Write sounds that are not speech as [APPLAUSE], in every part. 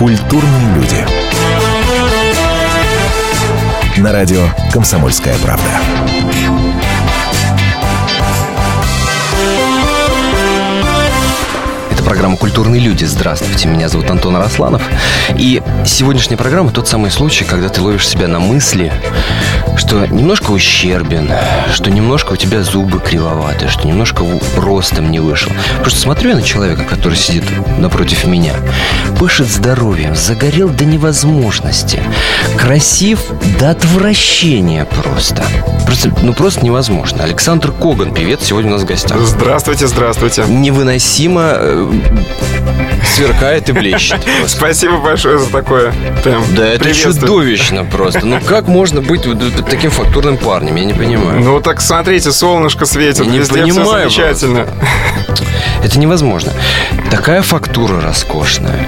Культурные люди. На радио «Комсомольская правда». Это программа «Культурные люди». Здравствуйте, меня зовут Антон Арасланов. И сегодняшняя программа – тот самый случай, когда ты ловишь себя на мысли, что немножко ущербен, что немножко у тебя зубы кривоваты, что немножко ростом не вышел. Просто смотрю я на человека, который сидит напротив меня, пышет здоровьем, загорел до невозможности, красив до отвращения просто. Просто, ну просто невозможно. Александр Коган, певец, сегодня у нас в гостях. Здравствуйте, здравствуйте. Невыносимо э, сверкает и блещет. [LAUGHS] Спасибо большое за такое. Прям Да это чудовищно просто. Ну как можно быть таким фактурным парнем? Я не понимаю. Ну так смотрите, солнышко светит, Я не везде понимаю все замечательно. Это невозможно. Такая фактура роскошная.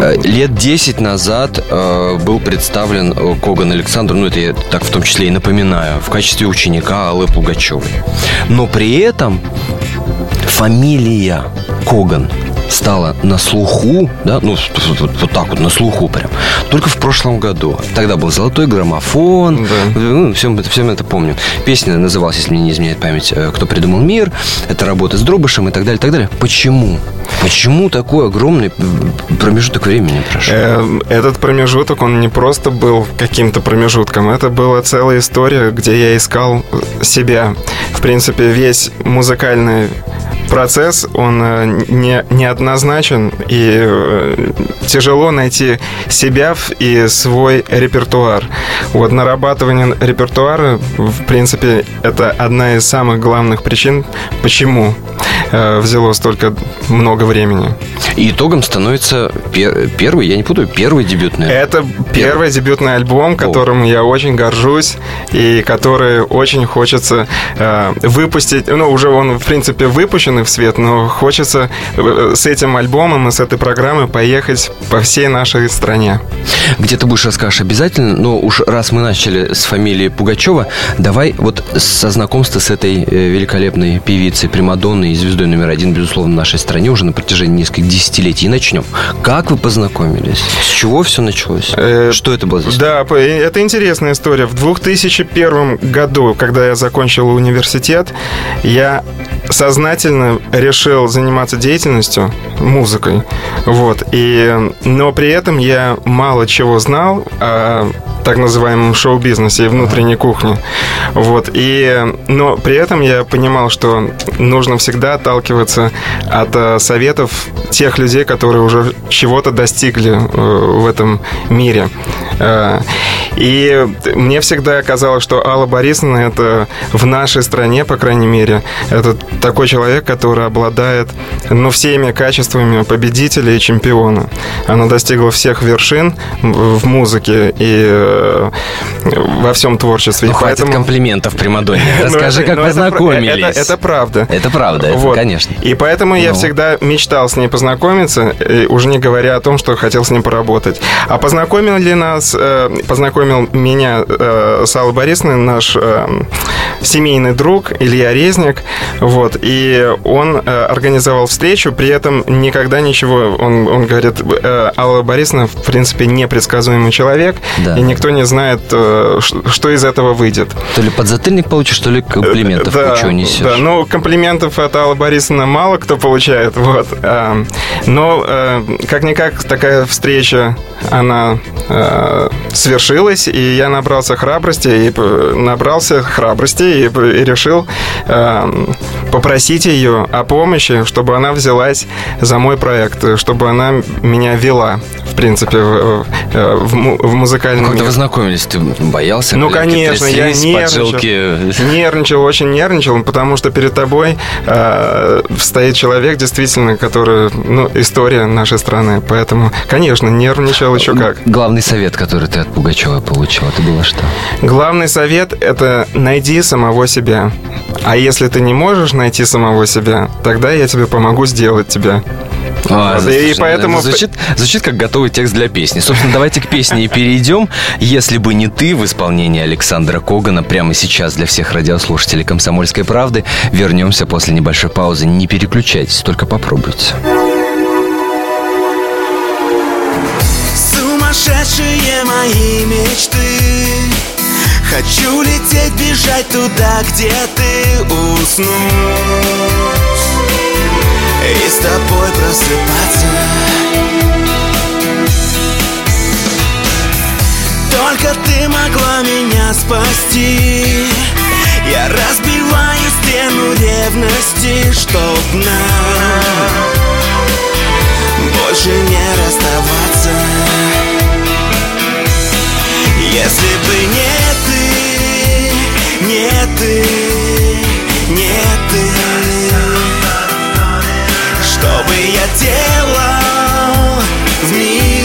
Э, Лет 10 назад э, был представлен э, Коган Александр, ну это я так в том числе и напоминаю, в качестве ученика Аллы Пугачевой. Но при этом фамилия Коган стала на слуху, да, ну, вот, вот- вот так вот, на слуху прям, только в прошлом году. Тогда был золотой граммофон, Да. ну, все, мы это- помним. Песня называлась, если мне не изменяет память, э, «Кто придумал мир», это работа с Дробышем и так далее, и так далее. Почему? Почему такой огромный промежуток времени прошел? Э, Этот промежуток, он не просто был каким-то промежутком, это была целая история, где я искал себя. В принципе, весь музыкальный процесс, он э, не, неоднозначен, и э, тяжело найти себя и свой репертуар. Вот нарабатывание репертуара, в принципе, это одна из самых главных причин, почему э, взяло столько много времени. И итогом становится пер- первый, я не путаю, первый дебютный. Это первый дебютный альбом, которым я очень горжусь и который очень хочется э, выпустить. Ну, уже он, в принципе, выпущенный в свет, но хочется э, с этим альбомом и с этой программой поехать по всей нашей стране. Где ты будешь расскажешь обязательно, но уж раз мы начали с фамилии Пугачева, давай вот со знакомства с этой э, великолепной певицей, примадонной и звездой номер один, безусловно, в нашей стране уже на протяжении нескольких десятилетий. И начнем. Как вы познакомились? С чего все началось? Э, Что это было? Да, это интересная история. В 2001 году, когда я закончил университет, я сознательно решил заниматься деятельностью, музыкой. Вот. И, но при этом я мало чего знал о так называемом шоу-бизнесе и внутренней кухне. Вот. И, но при этом я понимал, что нужно всегда отталкиваться от э, советов тех людей, которые уже чего-то достигли э, в этом мире. Э, И мне всегда казалось, что Алла Борисовна это в нашей стране, по крайней мере, это такой человек, который обладает ну, всеми качествами победителя и чемпиона. Она достигла всех вершин в в музыке и э, во всем творчестве. Ну, хватит комплиментов Примадонне. [LAUGHS] Ну, Расскажи, как ну, познакомились. Это, это правда. Это правда, это, конечно. И поэтому я Ну. всегда мечтал с ней познакомиться, э, уже не говоря о том, что хотел с ней поработать. А познакомил ли нас, э, познакомил меня э, с Аллой Борисовной наш э, семейный друг Илья Резник, вот, и он э, организовал встречу, при этом никогда ничего, он, он говорит, э, Алла Борисовна, в принципе, непредсказуемый человек, Да. и никто не знает, э, что из этого выйдет. То ли подзатыльник получишь, то ли комплиментов Да, кучу несешь. Да, ну, комплиментов от Аллы Борисовны мало кто получает, вот. А, Но, э, как-никак, такая встреча, она э, свершилась, и я набрался храбрости, и набрался храбрости, и, и решил э, попросить ее о помощи, чтобы она взялась за мой проект, чтобы она меня вела, в принципе, в, в- в му- в музыкальном Когда вы знакомились, ты боялся? Ну, конечно, я нервничал. поджилки? Нервничал, очень нервничал, потому что перед тобой э, стоит человек, действительно, который, ну, история нашей страны. Поэтому, конечно, нервничал еще как. Главный совет, который ты от Пугачева получил, это было что? Главный совет – это найди самого себя. А если ты не можешь найти самого себя, тогда я тебе помогу сделать тебя. А, Вот, и поэтому- это Звучит, звучит как готовый текст для песни. Собственно, давайте к песне и перейдем. Если бы не ты в исполнении Александра Когана прямо сейчас для всех радиослушателей «Комсомольской правды» вернемся после небольшой паузы. Не переключайтесь, только попробуйте. сумасшедшие мои мечты Хочу лететь, бежать туда, где ты уснуть. И с тобой просыпаться. Только ты могла меня спасти. Я разбиваю стену ревности, чтоб нам Больше не расставаться. Если бы не ты, ты, не ты. Что бы я делал в мире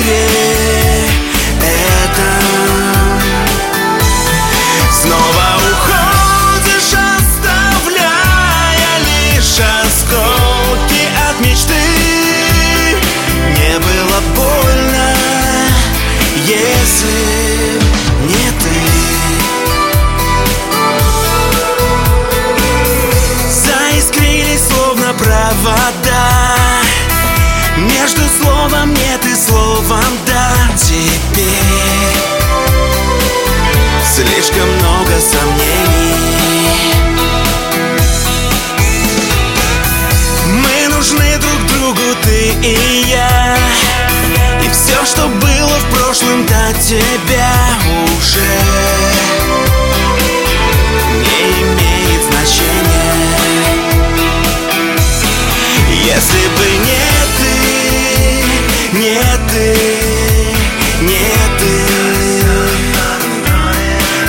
провода Между словом нет и словом да Теперь Слишком много сомнений. Мы нужны друг другу, ты и я. И все, что было в прошлом до тебя уже Если бы не ты, не ты, не ты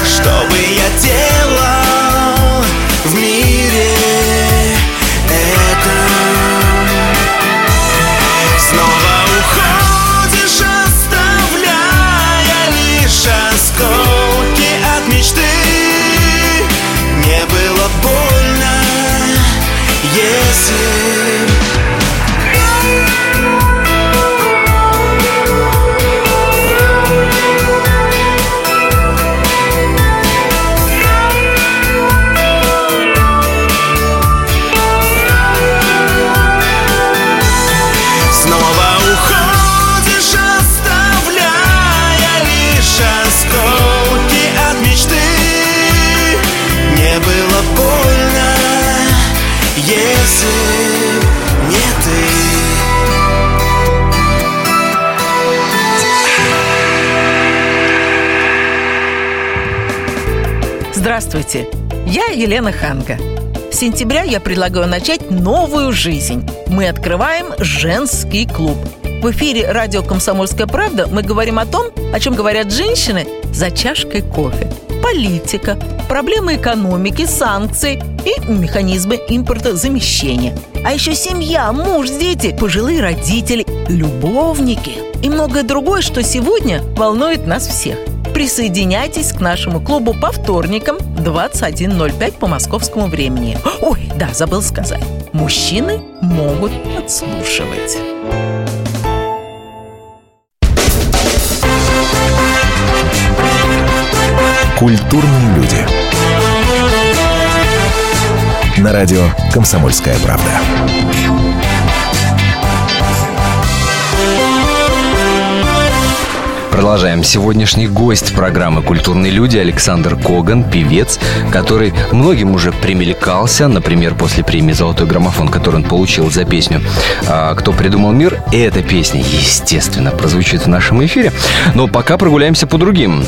что бы я делал в мире этом? Снова уходишь, оставляя лишь осколки от мечты Не было больно, если Здравствуйте, я Елена Ханга. С сентября я предлагаю начать новую жизнь. Мы открываем женский клуб. В эфире радио «Комсомольская правда» мы говорим о том, о чем говорят женщины за чашкой кофе. Политика, проблемы экономики, санкции и механизмы импортозамещения. А еще семья, муж, дети, пожилые родители, любовники и многое другое, что сегодня волнует нас всех. Присоединяйтесь к нашему клубу по вторникам 21.05 по московскому времени. Ой, да, забыл сказать. Мужчины могут подслушивать. Культурные люди. На радио «Комсомольская правда». Продолжаем. Сегодняшний гость программы «Культурные люди» Александр Коган, певец, который многим уже примелькался, например, после премии «Золотой граммофон», который он получил за песню а, «Кто придумал мир». Эта песня, естественно, прозвучит в нашем эфире. Но пока прогуляемся по другим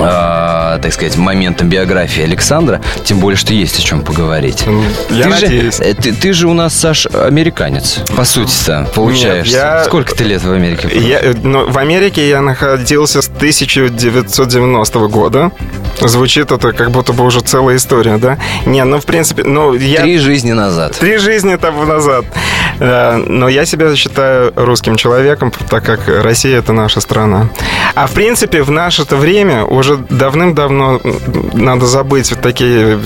а, так сказать, моментом биографии Александра, тем более, что есть о чем поговорить. Я ты надеюсь. Же, э, ты, ты же у нас, Саш, американец, по сути-то, получаешься. я- Сколько ты лет в Америке? Я, э, ну, в Америке я находился с 1990 года. Звучит это как будто бы уже целая история, да? Не, ну, в принципе, ну, я... Три жизни назад. Три жизни тому назад. Э, Но я себя считаю русским человеком, так как Россия — это наша страна. А в принципе, в наше-то время уже давным-давно надо забыть вот такие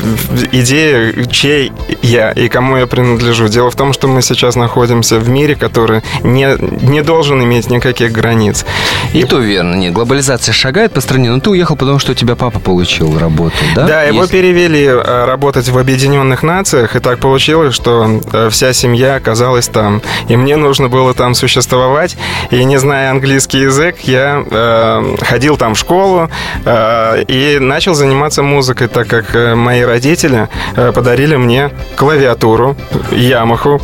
идеи, чей я и кому я принадлежу. Дело в том, что мы сейчас находимся в мире, который не, не должен иметь никаких границ. И то верно. Нет, глобализация шагает по стране, но ты уехал, потому что у тебя папа получил работу, да? Да, его Есть? перевели э, работать в Объединенных Нациях, и так получилось, что э, вся семья оказалась там. И мне нужно было там существовать. И не зная английский язык, я э, ходил там в школу и начал заниматься музыкой, так как э, мои родители э, подарили мне клавиатуру, Ямаху,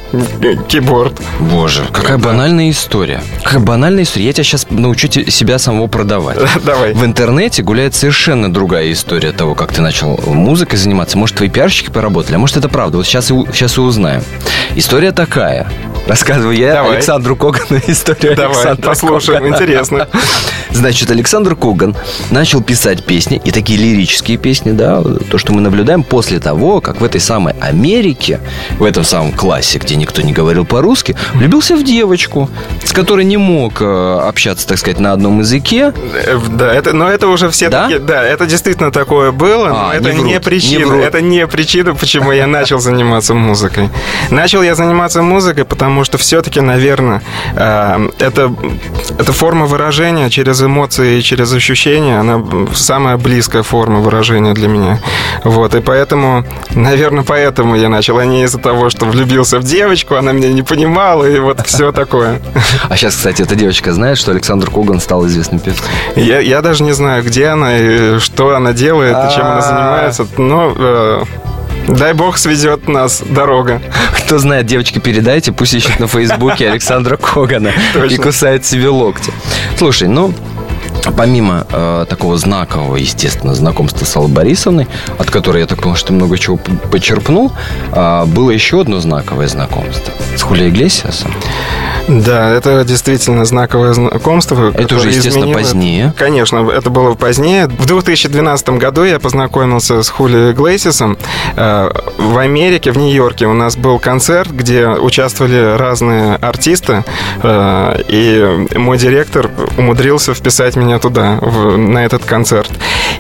кейборд. Боже, какая банальная история. Какая банальная история. Я тебя сейчас научу себя самого продавать. [LAUGHS] Давай. В интернете гуляет совершенно другая история того, как ты начал музыкой заниматься. Может, твои пиарщики поработали, а может, это правда. Вот сейчас и, сейчас и узнаем. История такая. Рассказываю я Давай. Александру Когану [LAUGHS] историю Давай, Александра послушаем, Когана. интересно. [LAUGHS] Значит, Александр Коган начал писать песни, и такие лирические песни, да, то, что мы наблюдаем после того, как в этой самой Америке, в этом самом классе, где никто не говорил по-русски, влюбился в девочку, с которой не мог э, общаться, так сказать, на одном языке. Э, Да, это, но это уже все Да? таки, да, это действительно такое было, но А, это не не, врут, причина, не врут. это не причина, почему я начал заниматься музыкой. Начал я заниматься музыкой, потому что все-таки, наверное, э, это, это форма выражения через эмоции и через ощущения, она самая близкая форма выражения для меня. Вот, и поэтому, наверное, поэтому я начал, а не из-за того, что влюбился в девочку, она меня не понимала, и вот все такое. [LAUGHS] А сейчас, кстати, эта девочка знает, что Александр Коган стал известным певцом. Я, я даже не знаю, где она, и что она делает, и чем она А. занимается. Но э, дай бог сведет нас дорога. Кто знает, девочки, передайте, пусть ищут на Фейсбуке Александра Когана и кусает себе локти. Слушай, ну, Помимо э, такого знакового, естественно, знакомства с Аллой Борисовной, от которой, я так понял, что ты много чего почерпнул, а, было еще одно знаковое знакомство с Хулией Иглесиасом. Да, это действительно знаковое знакомство. Это уже, естественно, изменило- позднее. Конечно, это было позднее. В 2012 году я познакомился с Хули Иглесисом. Э, В Америке, в Нью-Йорке у нас был концерт, где участвовали разные артисты, э, и мой директор умудрился вписать меня туда, на этот концерт.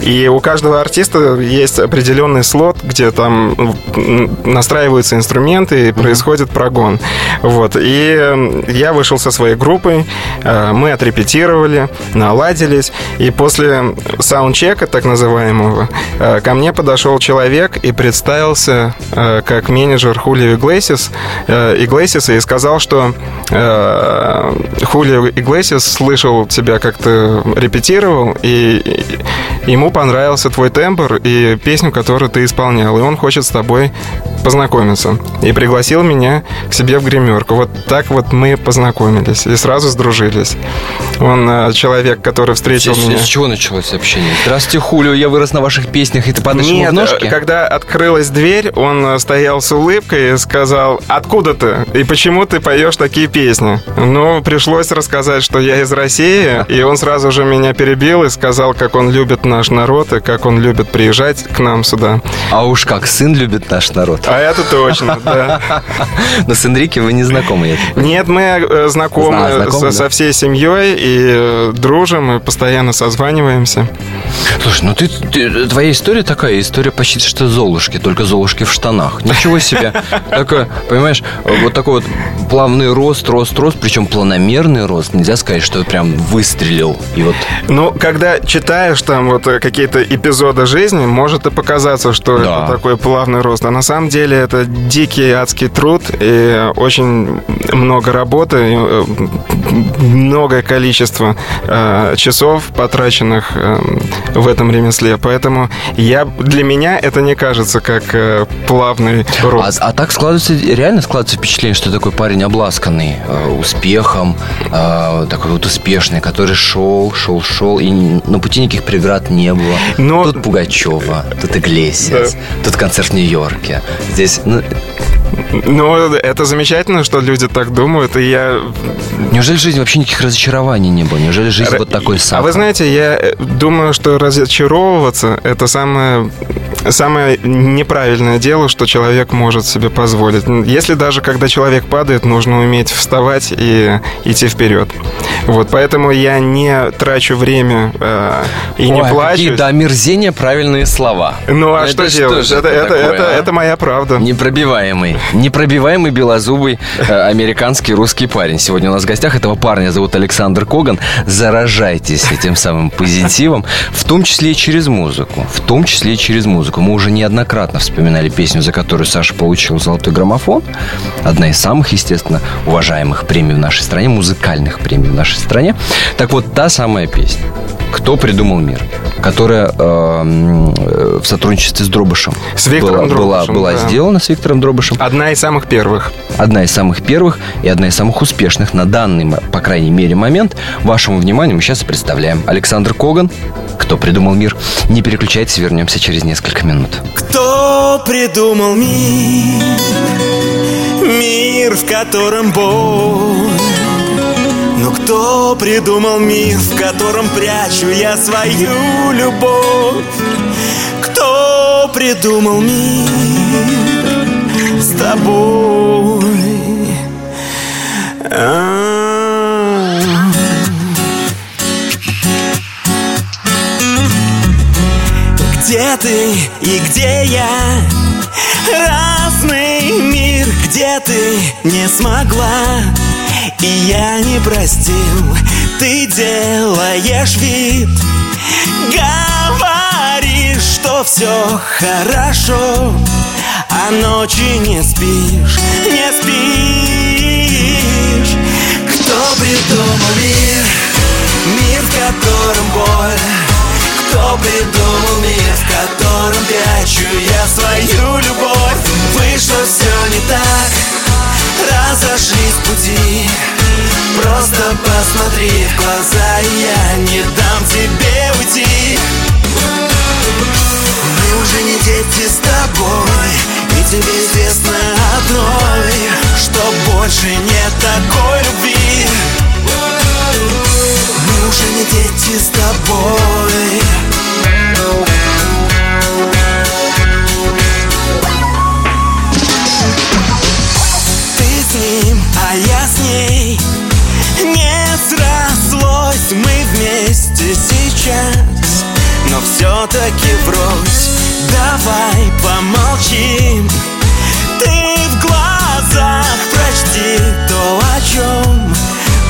И у каждого артиста есть определенный слот, где там настраиваются инструменты и происходит прогон. Вот. И я вышел со своей группой, э, мы отрепетировали, наладились, и после саундчека, так называемого, э, ко мне подошел человек и представился э, как менеджер Хулио Иглесис, Иглесиса и сказал, что Хулио Иглесис слышал тебя, как ты репетировал, и ему понравился твой тембр и песню, которую ты исполнял, и он хочет с тобой познакомиться. И пригласил меня к себе в гримерку. Вот так вот мы познакомились и сразу сдружились. Он э, человек, который встретил С, меня... с чего началось общение? Здравствуйте, Хулио, я вырос на ваших песнях, и ты ему Нет, в ножки? э, когда открылась дверь, он э, стоял с улыбкой и сказал, откуда ты? И почему ты поешь такие песни? Ну, пришлось рассказать, что я из России, и он сразу же меня перебил и сказал, как он любит наш народ и как он любит приезжать к нам сюда. А уж как сын любит наш народ. А это точно, да. [LAUGHS] Но с Энрике вы не знакомы, я Нет, мы э, знакомы, Зна- знакомы, со, да? со всей семьей и э, дружим, и постоянно созваниваемся. Слушай, ну ты, ты- твоя история такая, история почти что Золушки, только Золушки в штанах. Ничего себе. Такое, понимаешь, вот такой вот плавный рост, рост, рост, причем планомерный рост. Нельзя сказать, что прям выстрелил. И вот Ну, когда читаешь там вот э, какие-то эпизоды жизни, может и показаться, что Да. это такой плавный рост. А на самом деле это дикий адский труд и очень много работы, и, э, многое количество э, часов потраченных э, в этом ремесле. Поэтому я, для меня это не кажется как плавный А, рост. а так складывается, реально складывается впечатление, что такой парень обласканный успехом, такой вот успешный, который шел, шел, шел, и на пути никаких преград не было. Но- Тут Пугачева, тут Иглесиас, тут концерт в Нью-Йорке. Здесь, ну, Но это замечательно, что люди так думают, и я неужели в жизни вообще никаких разочарований не было? Неужели жизнь вот такой А сахар? вы знаете, я э, думаю, что разочаровываться это самое самое неправильное дело, что человек может себе позволить. Если даже когда человек падает, нужно уметь вставать и идти вперед. Вот, поэтому я не трачу время э, и не Ой, плачу. какие до омерзения правильные слова. Ну а Это что что делать? Это, это это, такое, это, а? это моя правда. Непробиваемый, Непробиваемый белозубый э, [LAUGHS] американский русский парень. Сегодня у нас в гостях этого парня зовут Александр Коган. Заражайтесь этим самым позитивом, в том числе и через музыку. В том числе и через музыку. Мы уже неоднократно вспоминали песню, за которую Саша получил золотой граммофон. Одна из самых, естественно, уважаемых премий в нашей стране, музыкальных премий в нашей стране. Так вот, та самая песня. Кто придумал мир? Которая э, в сотрудничестве с Дробышем С Виктором была, Дробышем, была, была да. сделана с Виктором Дробышем. Одна из самых первых. Одна из самых первых и одна из самых успешных на данный, по крайней мере, момент. Вашему вниманию мы сейчас представляем. Александр Коган, кто придумал мир. Не переключайтесь, вернемся через несколько минут. Кто придумал мир? Мир, в котором боль Но кто придумал мир, в котором прячу я свою любовь? Кто придумал мир с тобой? А. Где ты и где я? Разный мир, где ты не смогла И я не простил, ты делаешь вид Говоришь, что все хорошо А ночи не спишь, не спишь Кто придумал мир? Мир, в котором боль кто придумал мир, в котором прячу я свою любовь? Вышло все не так, разошлись пути. Просто посмотри в глаза, и я не дам тебе уйти. Мы уже не дети с тобой, и тебе известно одной Что больше нет такой любви уже не дети с тобой. Ты с ним, а я с ней. Не срослось мы вместе сейчас. Но все-таки врозь. Давай помолчим. Ты в глазах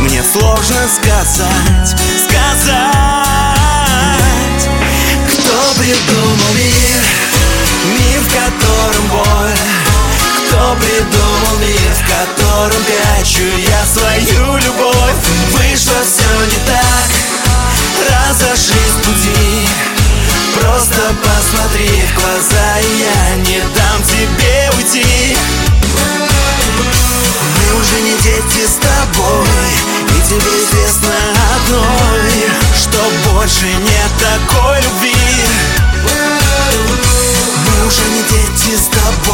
Мне сложно сказать Сказать Кто придумал мир Мир, в котором боль. Кто придумал мир, в котором прячу я свою любовь. Вышло все не так, разошлись пути. Просто посмотри в глаза, и я не дам тебе уйти. Мы уже не дети больше нет такой любви. Мы уже не дети с тобой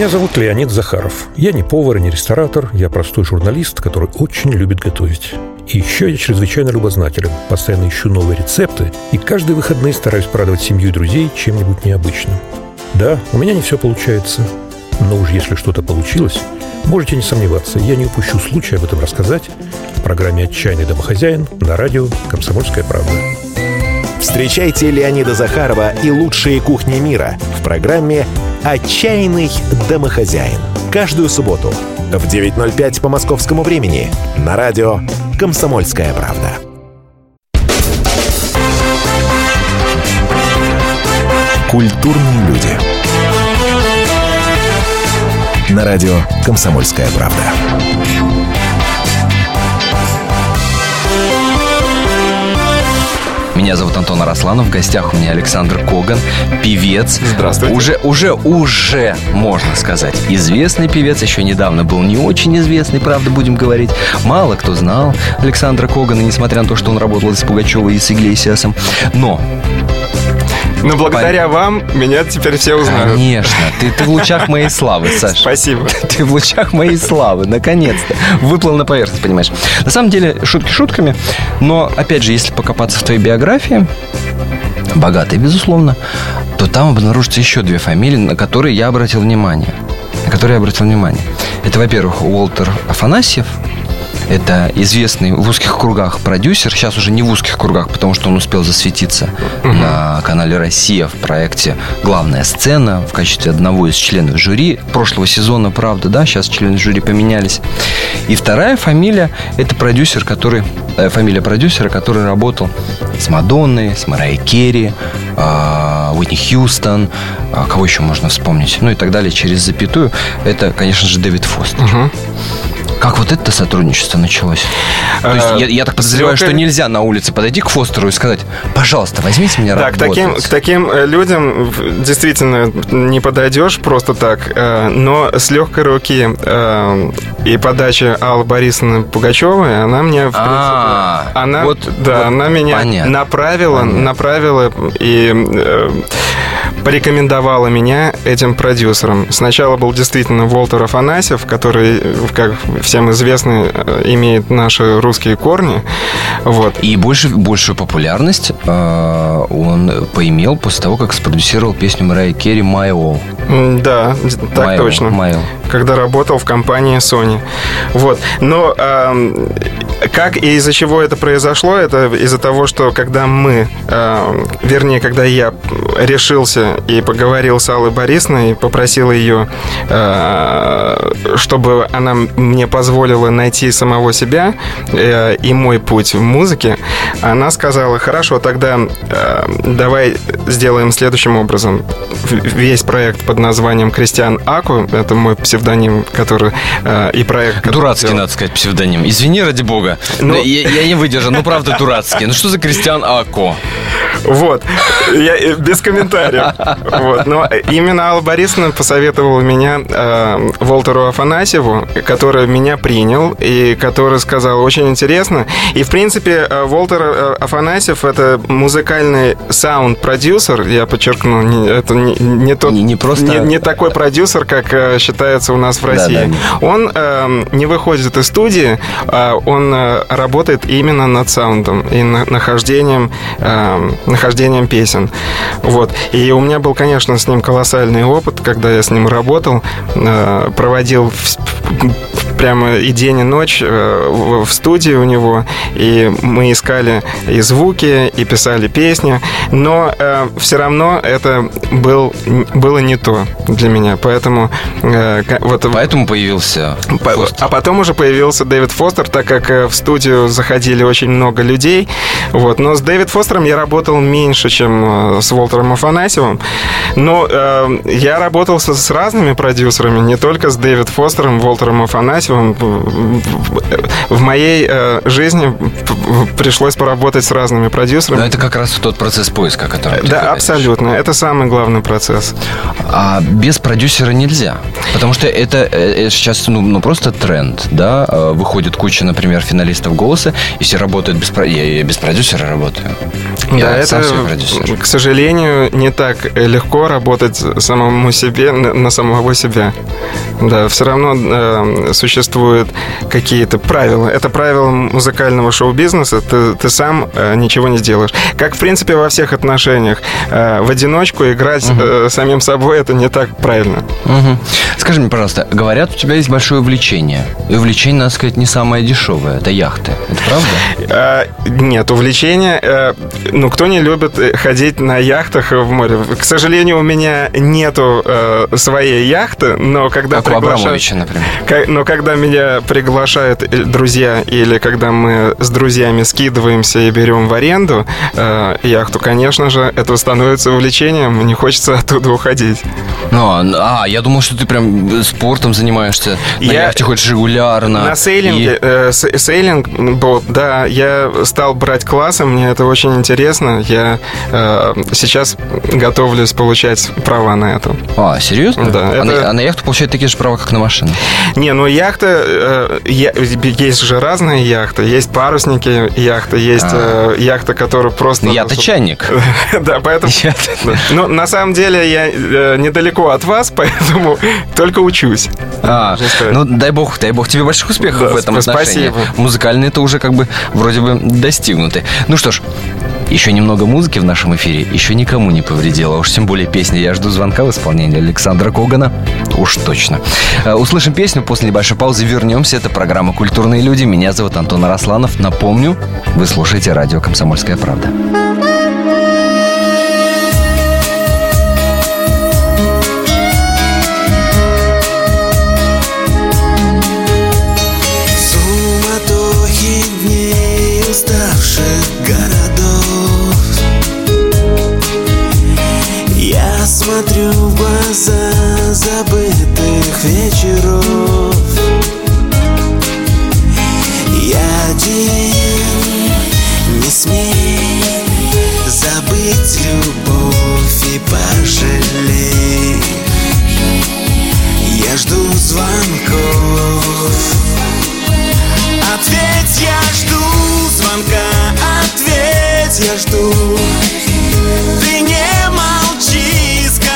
Меня зовут Леонид Захаров. Я не повар и не ресторатор, я простой журналист, который очень любит готовить. И еще я чрезвычайно любознателен, постоянно ищу новые рецепты и каждые выходные стараюсь порадовать семью и друзей чем-нибудь необычным. Да, у меня не все получается, но уж если что-то получилось, можете не сомневаться, я не упущу случая об этом рассказать в программе «Отчаянный домохозяин» на радио «Комсомольская правда». Встречайте Леонида Захарова и лучшие кухни мира в программе «Отчаянный домохозяин». Каждую субботу в 9.05 по московскому времени на радио «Комсомольская правда». Культурные люди. На радио «Комсомольская правда». Меня зовут Антон Арасланов. В гостях у меня Александр Коган, певец. Здравствуйте. Уже, уже, уже, можно сказать, известный певец. Еще недавно был не очень известный, правда, будем говорить. Мало кто знал Александра Когана, несмотря на то, что он работал с Пугачевой и с Иглесиасом. Но Но благодаря вам меня теперь все узнают. Конечно, ты, ты в лучах моей [LAUGHS] славы, Саш. Спасибо. Ты в лучах моей славы, наконец-то. Выплыл на поверхность, понимаешь. На самом деле, шутки шутками, но, опять же, если покопаться в твоей биографии, богатой, безусловно, то там обнаружатся еще две фамилии, на которые я обратил внимание. На которые я обратил внимание. Это, во-первых, Уолтер Афанасьев, это известный в узких кругах продюсер. Сейчас уже не в узких кругах, потому что он успел засветиться на канале «Россия» в проекте «Главная сцена» в качестве одного из членов жюри. Прошлого сезона, правда, да, сейчас члены жюри поменялись. И вторая фамилия – это продюсер, который... э, фамилия продюсера, который работал с Мадонной, с Марайей Керри, э, Уитни Хьюстон, а кого еще можно вспомнить, ну и так далее, через запятую. Это, конечно же, Дэвид Фостер. Как вот это сотрудничество началось? То есть, Э, я, я так подозреваю, что нельзя на улице подойти к Фостеру и сказать, пожалуйста, возьмите меня Да, к работать. таким, к таким э, людям в- действительно не подойдешь просто так, э, но с легкой руки и подачи Аллы Борисовны Пугачевой, она мне, в принципе, А, она, вот- да, вот она меня понятно. направила, Понятно. направила и порекомендовала меня этим продюсером. Сначала был действительно Волтер Афанасьев, который, э, как всем известно, э, имеет наши русские корни. Вот. И больше, большую популярность э, он поимел после того, как спродюсировал песню Марайи Керри «My All». Да, так My All, точно. My All. Когда работал в компании Sony. Вот. Но ам, как и из-за чего это произошло, это из-за того, что когда мы, ам, вернее, когда я решился и поговорил с Аллой Борисовной, и попросил ее, а, чтобы она мне позволила найти самого себя э, и мой путь в музыке, она сказала, хорошо, тогда э, давай сделаем следующим образом. Весь проект под названием Кристиан Аку, это мой псевдоним, который э, и проект... Дурацкий, надо сказать, псевдоним. Извини, ради бога. Ну- Но я, я не выдержал. Ну, правда, дурацкий. Ну, что за Кристиан Ако? Вот. Я, э, без комментариев. Вот. Но именно Алла Борисовна посоветовала меня э, Волтеру Афанасьеву, который меня принял и который сказал, очень интересно. И, в принципе, э, Волтер э, Афанасьев — это музыкальный саунд-продюсер, я подчеркну, не- это не, не тот... Не- не просто- Не, не такой продюсер, как э, считается у нас в России. да. Он э, не выходит из студии, а он э, работает именно над саундом и на- нахождением, э, нахождением песен. Вот. И у меня был, конечно, с ним колоссальный опыт, когда я с ним работал, э, проводил прямо и день, и ночь э, в, студии у него, и мы искали и звуки, и писали песни, но все равно это был, было не то для меня, поэтому э, вот Поэтому появился по- Фостер. А потом уже появился Дэвид Фостер, так как э, в студию заходили очень много людей. Вот. Но с Дэвид Фостером я работал меньше, чем э, с Волтером Афанасьевым. Но э, я работал со- с разными продюсерами, не только с Дэвид Фостером, Волтером Афанасьевым. В- моей э, жизни пришлось поработать с разными продюсерами. Но это как раз тот процесс поиска, ты Да, говоришь. абсолютно. Это самый главный процесс. А без продюсера нельзя. Потому что это, э, это сейчас ну, ну, просто тренд, да. Э, Выходит куча, например, финалистов голоса, и все работают без, я, я без продюсера работаю. Я да, сам это, себе продюсер. к сожалению, не так легко работать самому себе на, самого себя. Да, все равно э, существуют какие-то правила. Это правила музыкального шоу-бизнеса. Ты, ты сам э, ничего не сделаешь. Как, в принципе, во всех отношениях. Э, в одиночку играть э, самим собой это не так правильно. Мгм. Скажи мне, пожалуйста, говорят, у тебя есть большое увлечение. И увлечение, надо сказать, не самое дешевое. Это яхты. Это правда? Э, нет, увлечения. э, ну, кто не любит э, ходить на яхтах в море? К сожалению, у меня нету э, своей яхты, но когда Как у приглашают- Абрамовича, например. Но когда меня приглашают друзья или когда мы с друзьями скидываемся и берем в аренду яхту, конечно же, это становится увлечением, не хочется оттуда уходить. Ну, а, а, я думал, что ты прям спортом занимаешься, на Я- яхте ходишь регулярно. На сейлинге, И- э, с- сейлинг, бот, да, я стал брать классы, мне это очень интересно. Я э, сейчас готовлюсь получать права на это. А, серьезно? Да, А, это- на, а на яхту получают такие же права, как на машину. Не, ну яхта, э, я- есть же разные яхты. Есть парусники яхты, есть э, яхта, которая просто... А. Я-то чайник. [LAUGHS] Да, поэтому... [LAUGHS] Ну, на самом деле, я э, недалеко от вас, [LAUGHS] поэтому только учусь. А, ну дай бог, дай бог тебе больших успехов в этом отношении. спасибо. Музыкальные это уже как бы вроде бы достигнуты. Ну что ж, еще немного музыки в нашем эфире еще никому не повредило. Уж тем более песня «Я жду звонка» в исполнении Александра Когана. Уж точно. Э, Услышим песню, после небольшой паузы вернемся. Это программа «Культурные люди». Меня зовут Антон Арасланов. Напомню, вы слушаете радио «Комсомольская правда». Смотрю в глаза забытых вечеров. Я один, не смей забыть любовь и пожалей. Я жду звонков. Ответь, я жду звонка, ответь, я жду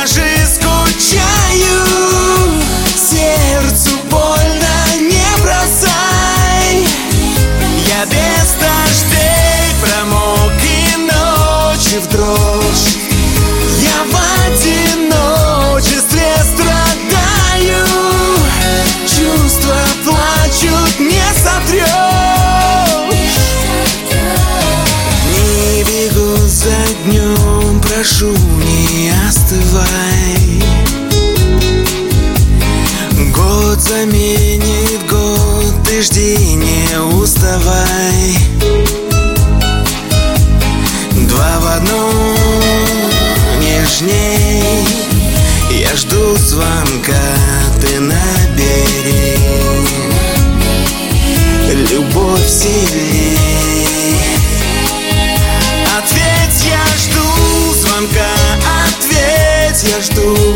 скажи, скучаю Сердцу больно, не бросай. Я без дождей промок и ночи в дрожь. Я в одиночестве страдаю Чувства плачут, не сотрешь Не бегу за днем, прошу, не остывай Год заменит год, ты жди, не уставай. Два в одном нежней. Я жду звонка, ты набери. Любовь сильней ответь,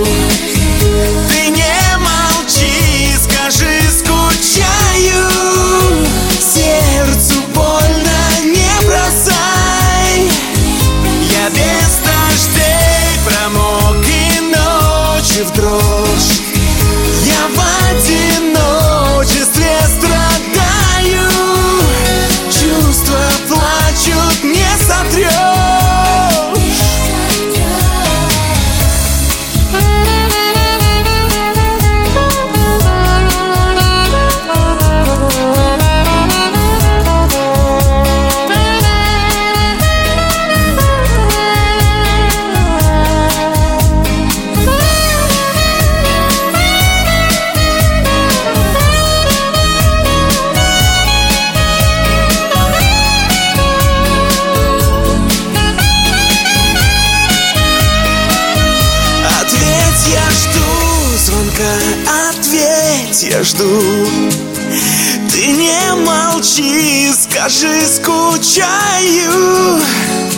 ответь, я жду Ты не молчи, скажи, скучаю.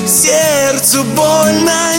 Сердцу больно,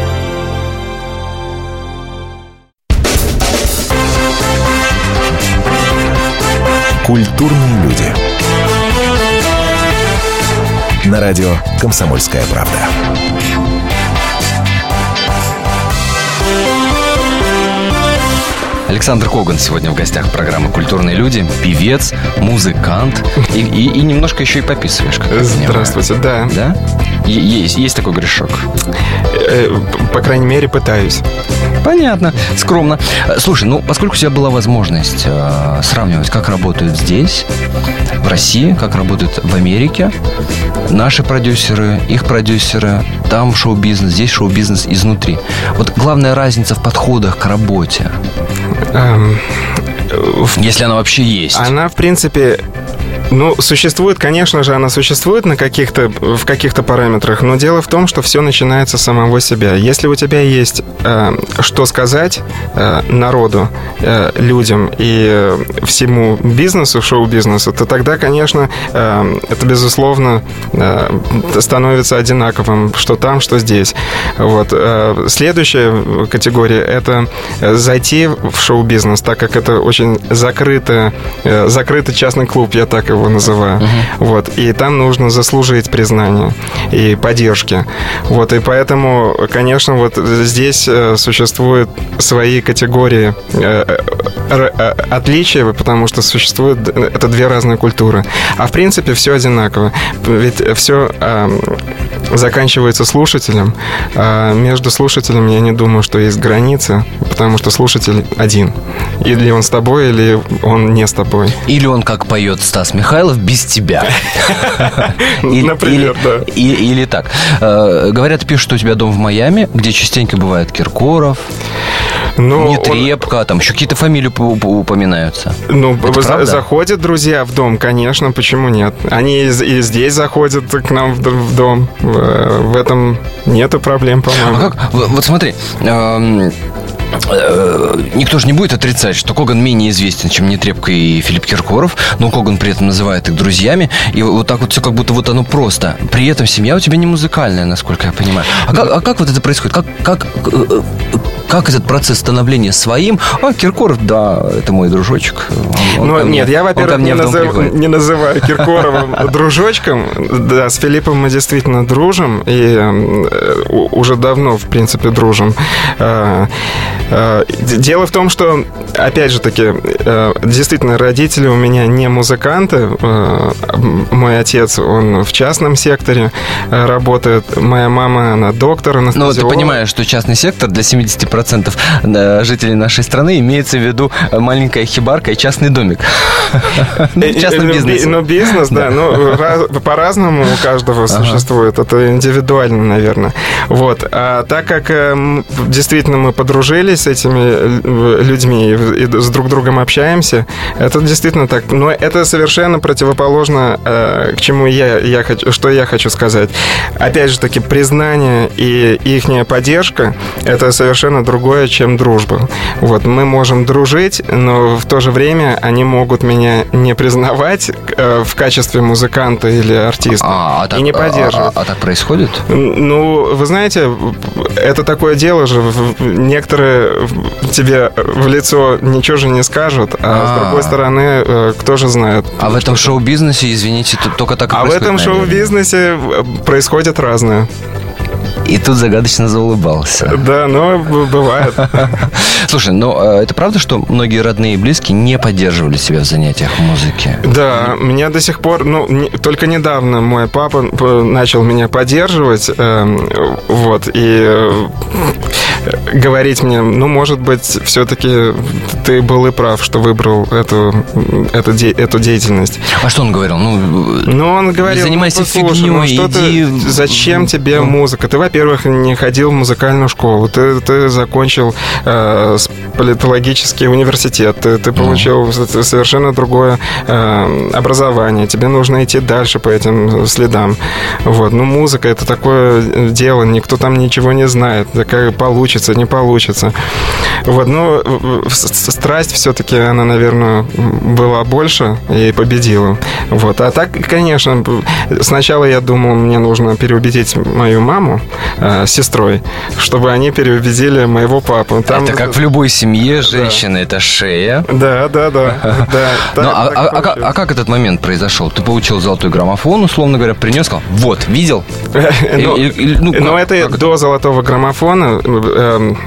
Культурные люди. На радио «Комсомольская правда». Александр Коган сегодня в гостях программы «Культурные люди». Певец, музыкант. И, и, и немножко еще и пописываешь, как. Здравствуйте, да. Да? Есть, есть такой грешок. Э, По крайней мере, пытаюсь. Понятно, скромно. Э, Слушай, ну, поскольку у тебя была возможность э, сравнивать, как работают здесь, в России, как работают в Америке, наши продюсеры, их продюсеры, там шоу-бизнес, здесь шоу-бизнес изнутри. Вот главная разница в подходах к работе, Эм, в- если она вообще есть. Она, в принципе, ну, существует, конечно же, она существует на каких-то, в каких-то параметрах, но дело в том, что все начинается с самого себя. Если у тебя есть э, что сказать э, народу, э, людям и э, всему бизнесу, шоу-бизнесу, то тогда, конечно, э, это, безусловно, э, становится одинаковым, что там, что здесь. Вот. Э, Следующая категория – это зайти в шоу-бизнес, так как это очень закрытый, э, закрытый частный клуб, я так его называю. Вот. И там нужно заслужить признание и поддержки. Вот. И поэтому, конечно, вот здесь э, существуют свои категории э, э, отличия, потому что существует это две разные культуры. А в принципе все одинаково. Ведь все заканчивается слушателем. А между слушателем я не думаю, что есть границы, потому что слушатель один. Или он с тобой, или он не с тобой. Или он, как поет Стас Михайлов, без тебя. [LAUGHS] Например, да. Или так. Э, Говорят, пишут, что у тебя дом в Майами, где частенько бывает Киркоров, Но он- Нетребко, там еще какие-то фамилии упо- упо- упоминаются. Ну, за- заходят друзья в дом, конечно, почему нет? Они и, и здесь заходят к нам в, в дом. В, в этом нету проблем, по-моему. А как? Вот смотри, эм, Никто же не будет отрицать, что Коган менее известен, чем Нетребко и Филипп Киркоров, но Коган при этом называет их друзьями, и вот так вот все как будто вот оно просто. При этом семья у тебя не музыкальная, насколько я понимаю. А как, а как вот это происходит? Как, как, э, как этот процесс становления своим? А, Киркоров, да, это мой дружочек. Он- он Ну, мне- нет, я, он во-первых, не, в дом назыв- приходит. не называю Киркоровым [LAUGHS] дружочком. Да, с Филиппом мы действительно дружим, и э, уже давно, в принципе, дружим. Э, Дело в том, что, опять же таки, э, действительно, родители у меня не музыканты. Э, Мой отец, он в частном секторе работает. Моя мама, она доктор, Ну, ты анестезиолог. понимаешь, что частный сектор для 70% э, жителей нашей страны имеется в виду маленькая хибарка и частный домик. [LAUGHS] Ну, В частном Э, э, бизнесе. би- Ну, бизнес, да. Ну, раз- по-разному у каждого существует. Это индивидуально, наверное. Вот. А так как э, м, действительно мы подружились с этими людьми и, с друг другом общаемся, это действительно так. Но это совершенно противоположно э, к чему я, я хочу, что я хочу сказать. Опять же таки, признание и их поддержка – это совершенно другое, чем дружба. Вот, мы можем дружить, но в то же время они могут меня не признавать э, в качестве музыканта или артиста А, а так, и не а- поддерживать. а- а так происходит? Ну, вы знаете, это такое дело же. Некоторые тебе в лицо ничего же не скажут, а, с А. другой стороны, э, кто же знает. А в этом шоу-бизнесе, извините, тут только так и А в этом шоу-бизнесе э, происходит разное. И тут загадочно заулыбался. Да, но бывает. [LAUGHS] Слушай, ну э, это правда, что многие родные и близкие не поддерживали себя в занятиях музыки? Да, меня до сих пор, ну, не- только недавно мой папа начал меня поддерживать, эм, вот, и э, э, говорить мне, ну, может быть, все-таки ты был и прав, что выбрал эту, эту, де, эту деятельность. А что он говорил? Ну, Ну, он говорил, занимайся ну, послушай, фигнёй, ну, что ты- иди- зачем тебе Ну. музыка? Ты, во-первых, не ходил в музыкальную школу, ты, ты закончил э, политологический университет, ты, ты получил с- совершенно другое э, образование, тебе нужно идти дальше по этим следам. Вот. Ну, музыка — это такое дело, никто там ничего не знает, как получится, не получится. Вот, ну, с- страсть все-таки, она, наверное, была больше и победила. Вот. А так, конечно, сначала я думал, мне нужно переубедить мою маму э, с сестрой, чтобы они переубедили моего папу. Там- это как в любой семье, женщина это шея. Да, да, да. [LAUGHS] да Ну, а, а- а а как этот момент произошел? Ты получил золотой граммофон, условно говоря, принес, сказал, вот, видел? [LAUGHS] Ну, ну, ну, это до золотого граммофона. Эм,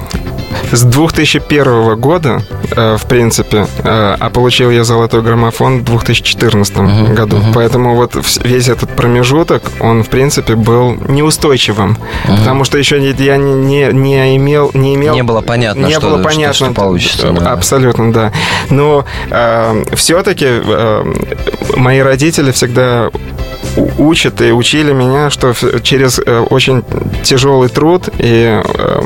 с 2001 года, э, в принципе, э, а получил я золотой граммофон в 2014 году. Поэтому вот весь этот промежуток, он, в принципе, был неустойчивым. Потому что еще я не, не, не имел... Не, имел, Не было понятно, не что- было что- понятно, что получится, да. Абсолютно, да. Но все-таки мои родители всегда учат и учили меня, что через э, очень тяжелый труд и э,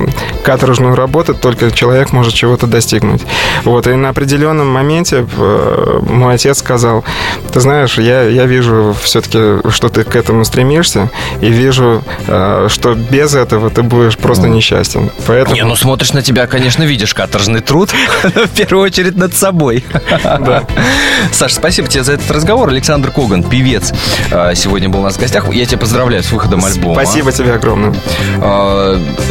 каторжную работу только человек может чего-то достигнуть. Вот, и на определенном моменте э, мой отец сказал, ты знаешь, я, я вижу все-таки, что ты к этому стремишься, и вижу, э, что без этого ты будешь просто несчастен. Поэтому... Не, ну смотришь на тебя, конечно, видишь каторжный труд, [LAUGHS] в первую очередь над собой. Да. [LAUGHS] Саш, спасибо тебе за этот разговор. Александр Коган, певец, э, сегодня был у нас в гостях. Я тебя поздравляю с выходом альбома. Спасибо тебе огромное.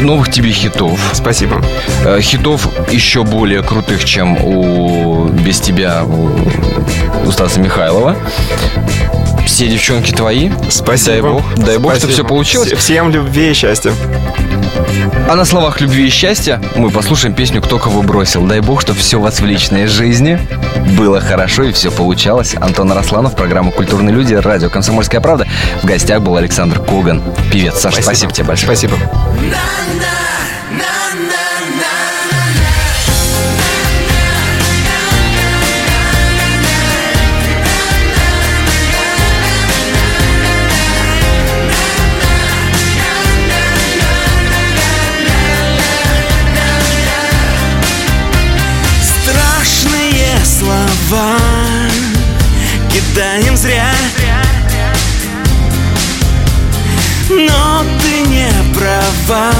Новых тебе хитов. Спасибо. Э, Хитов еще более крутых, чем у без тебя у, у Стаса Михайлова. Все девчонки твои. Спасибо. Дай бог, дай бог, что Спасибо. все получилось. Вс- Всем любви и счастья. А на словах любви и счастья мы послушаем песню «Кто кого бросил». Дай бог, чтобы все у вас в личной жизни было хорошо и все получалось. Антон Арасланов, программа «Культурные люди», радио «Комсомольская правда». В гостях был Александр Коган, певец. Саша, спасибо, тебе большое. Спасибо. Слова Кидаем зря. Но ты не права.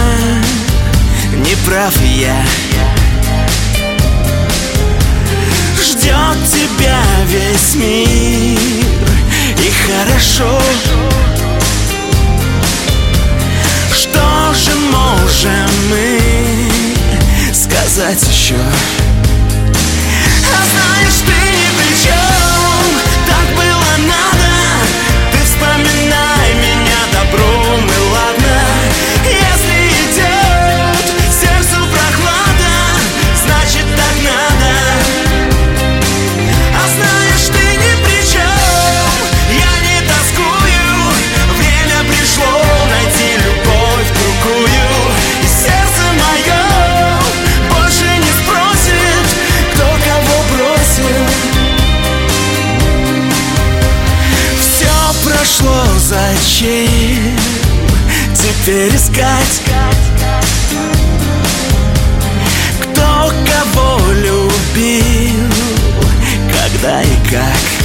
Не прав я. Ждет тебя весь мир. И хорошо. Что же можем мы сказать еще? А знаешь, ты show. Зачем теперь искать Кто кого любил, когда и как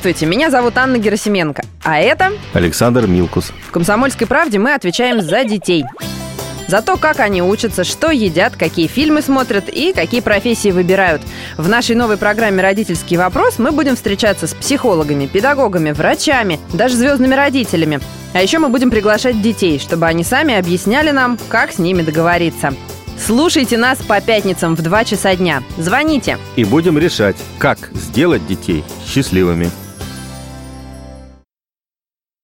Здравствуйте, меня зовут Анна Герасименко. А это Александр Милкус. в «Комсомольской правде» мы отвечаем за детей. За то, как они учатся, что едят, какие фильмы смотрят и какие профессии выбирают. В нашей новой программе «Родительский вопрос» мы будем встречаться с психологами, педагогами, врачами, даже звездными родителями. А еще мы будем приглашать детей, чтобы они сами объясняли нам, как с ними договориться. Слушайте нас по пятницам в 2 часа дня. Звоните. И будем решать, как сделать детей счастливыми.